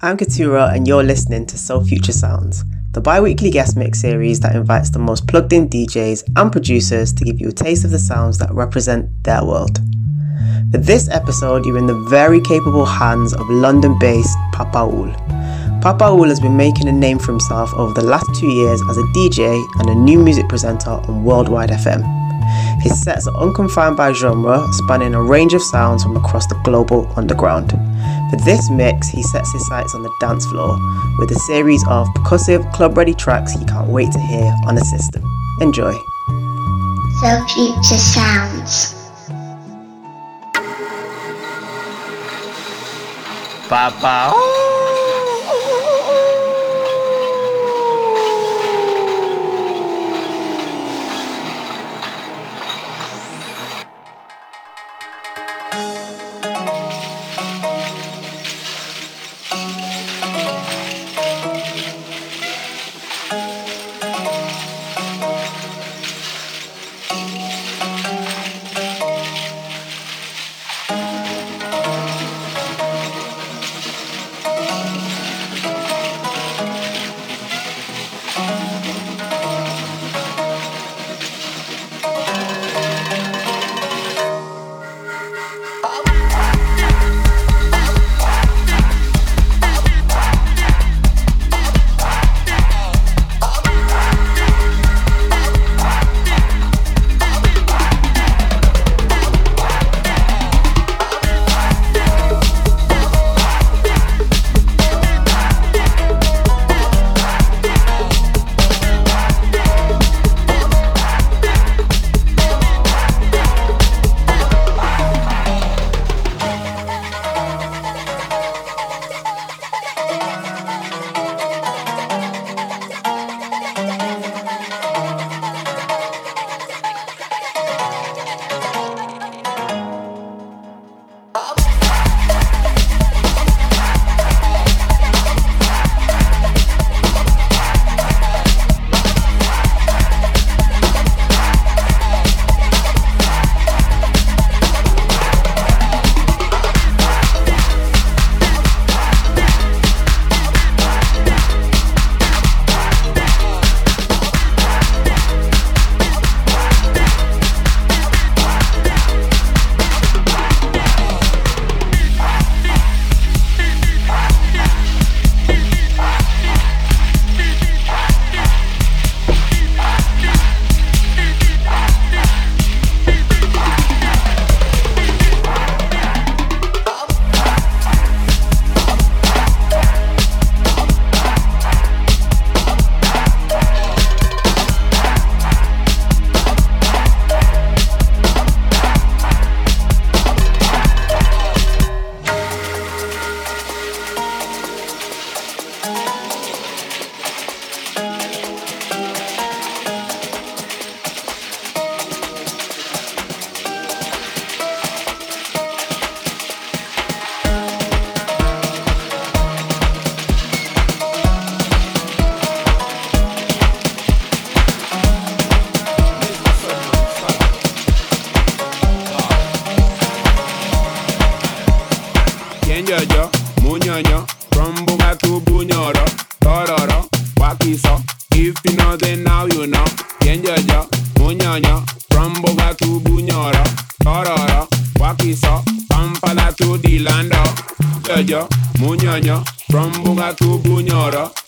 I'm Katura, and you're listening to Soul Future Sounds, the bi weekly guest mix series that invites the most plugged in DJs and producers to give you a taste of the sounds that represent their world. For this episode, you're in the very capable hands of London based Papa Oul. Papa Oul has been making a name for himself over the last two years as a DJ and a new music presenter on Worldwide FM. His sets are unconfined by genre, spanning a range of sounds from across the global underground. For this mix, he sets his sights on the dance floor with a series of percussive, club ready tracks you can't wait to hear on the system. Enjoy. So Future Sounds.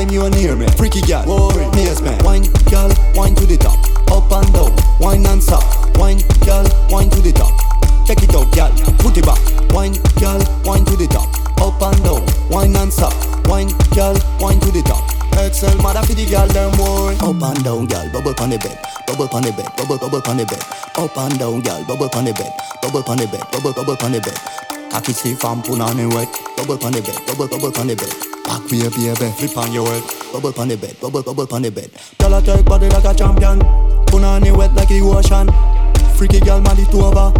Anytime you near me. Freaky girl, whoa, maze man. Wine, girl, wine to the top. Up and down, wine and stop. Wine, girl, wine to the top. Take it out, girl. Put it back. Wine, girl, wine to the top. Up and down, wine and stop. Wine, girl, wine to the top. Excel, mother for the girl, them boy. Up and down, girl, bubble on the bed. Bubble on the bed, bubble, bubble on the bed. Up and down, girl, bubble on the bed. Bubble on the bed, bubble, bubble on the bed. Cocky safe and put on the wet. Bubble on the bed, bubble, bubble on the bed. Back way, baby, flip on your head. Bubble on the bed, bubble, bubble on the bed. Girl, I take body like a champion. The wet like the ocean. Freaky girl, man, it over.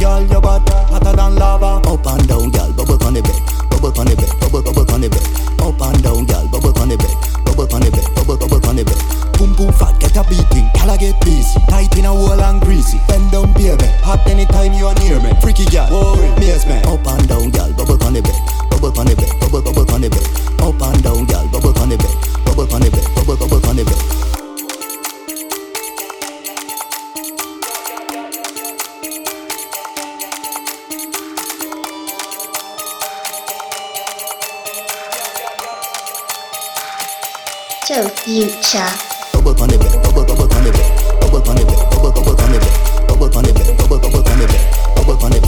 Girl, your body hotter than lava. Up and down, girl, bubble on the bed bubble on the bed, bubble bubble on the bed. Up and down, girl, bubble on the bed, bubble on the bed, bubble bubble on the bed. Boom boom fat, get a beating, girl I get busy. Tight in a wall and greasy. Bend down, baby, hot anytime you are near me. Freaky girl, whoa, maze man. Up and down, girl, bubble on the bed, bubble on the bed, bubble bubble on the bed. Up and down, girl, bubble on the bed, bubble on the bed, bubble bubble on the bed. Future. Bubble on the bed, bubble bubble on the bed, bubble on the bed, bubble bubble on the bed, bubble on the bed, bubble bubble on the bed, bubble on the bed,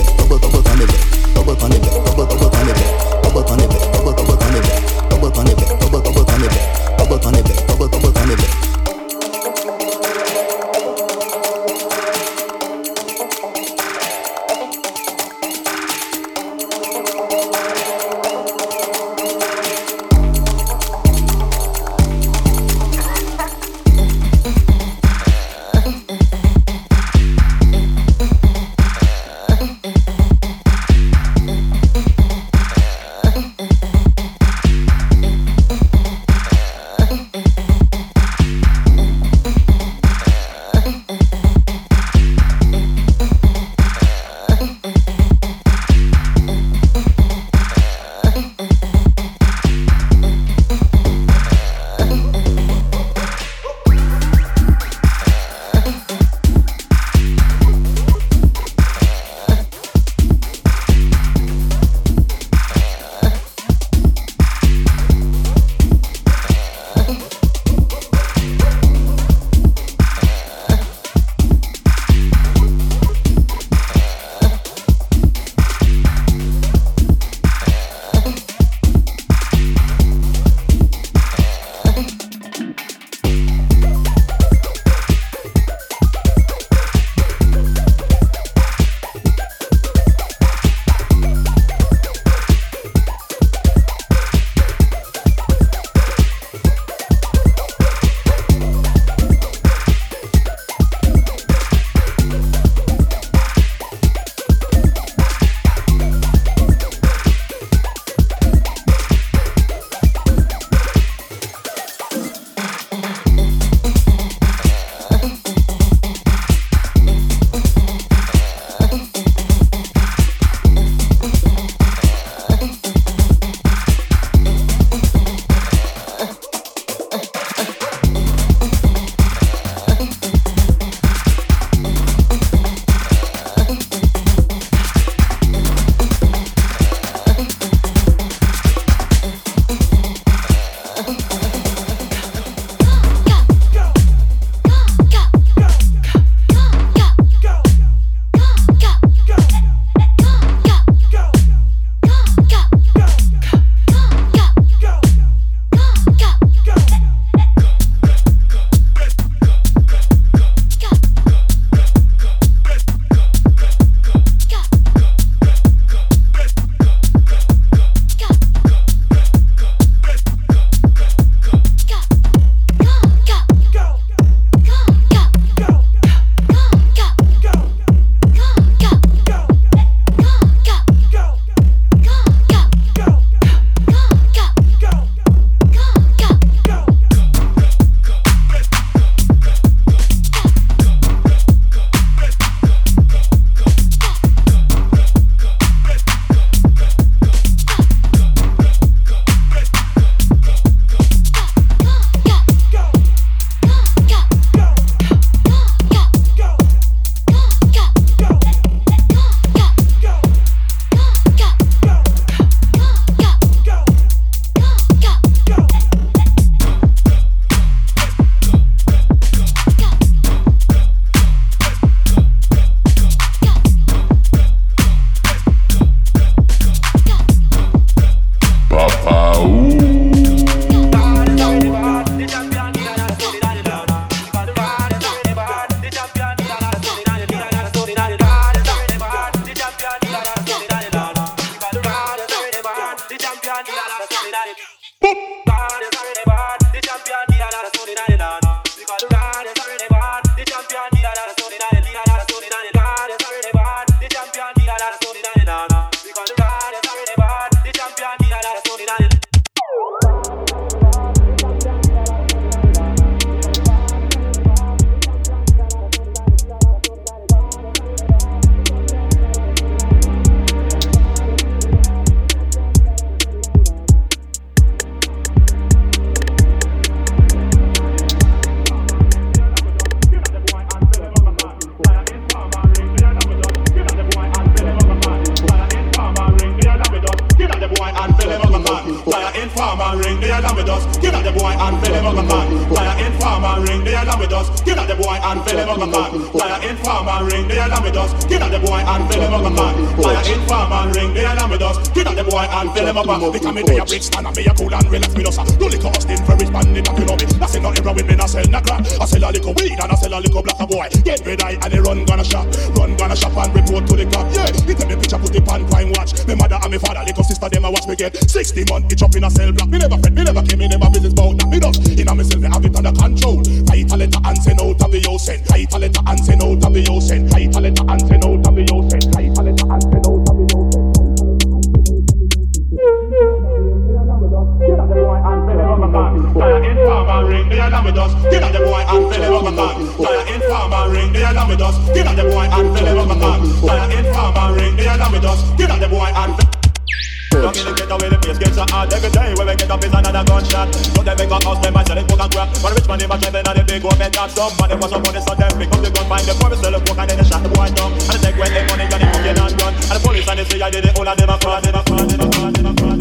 me a and me a cool and relax me us. No liquor hosting for rich man, that you know me. I say nothing wrong with me, I sell no crap. I sell a little weed and I sell a little black boy. Get red eye and they run gonna shop. Run gonna shop and report to the cop. Yeah, he tell me picture put it on crime watch. Me mother and me father, little sister, them a watch me get 60 months. Each up in a cell block. Me never fed, me never came, me never business bout. Not me does. In a myself, me have it under control. Write a letter and send out of the ocean. Write a letter and send out of the ocean. Write a with us. Get out the boy and fill him up a man. Fire informer ring the alarm with us. Get out the boy and fill him up a. Fire informer ring the alarm with us. Get out the boy and Young in the the place gets so hot Every day when we get up is another gunshot So they make a house, them and sell it coke and crack But rich man, they driving on the big top was the sun, them pick up the gun Find the boy, sell the coke and then they shot the boy And they take away the money and they cooking and gun And the police and the CIA, they all of them a fraud, them a fraud, them a fraud, them a fraud, them a fraud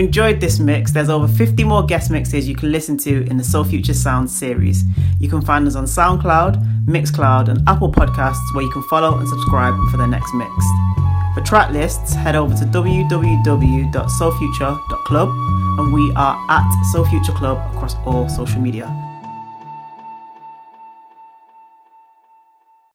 enjoyed this mix, there's over 50 more guest mixes you can listen to in the Soul Future Sounds series. You can find us on SoundCloud, Mixcloud, and Apple Podcasts, where you can follow and subscribe for the next mix. For track lists, head over to www.soulfuture.club, and we are at Soul Future Club across all social media.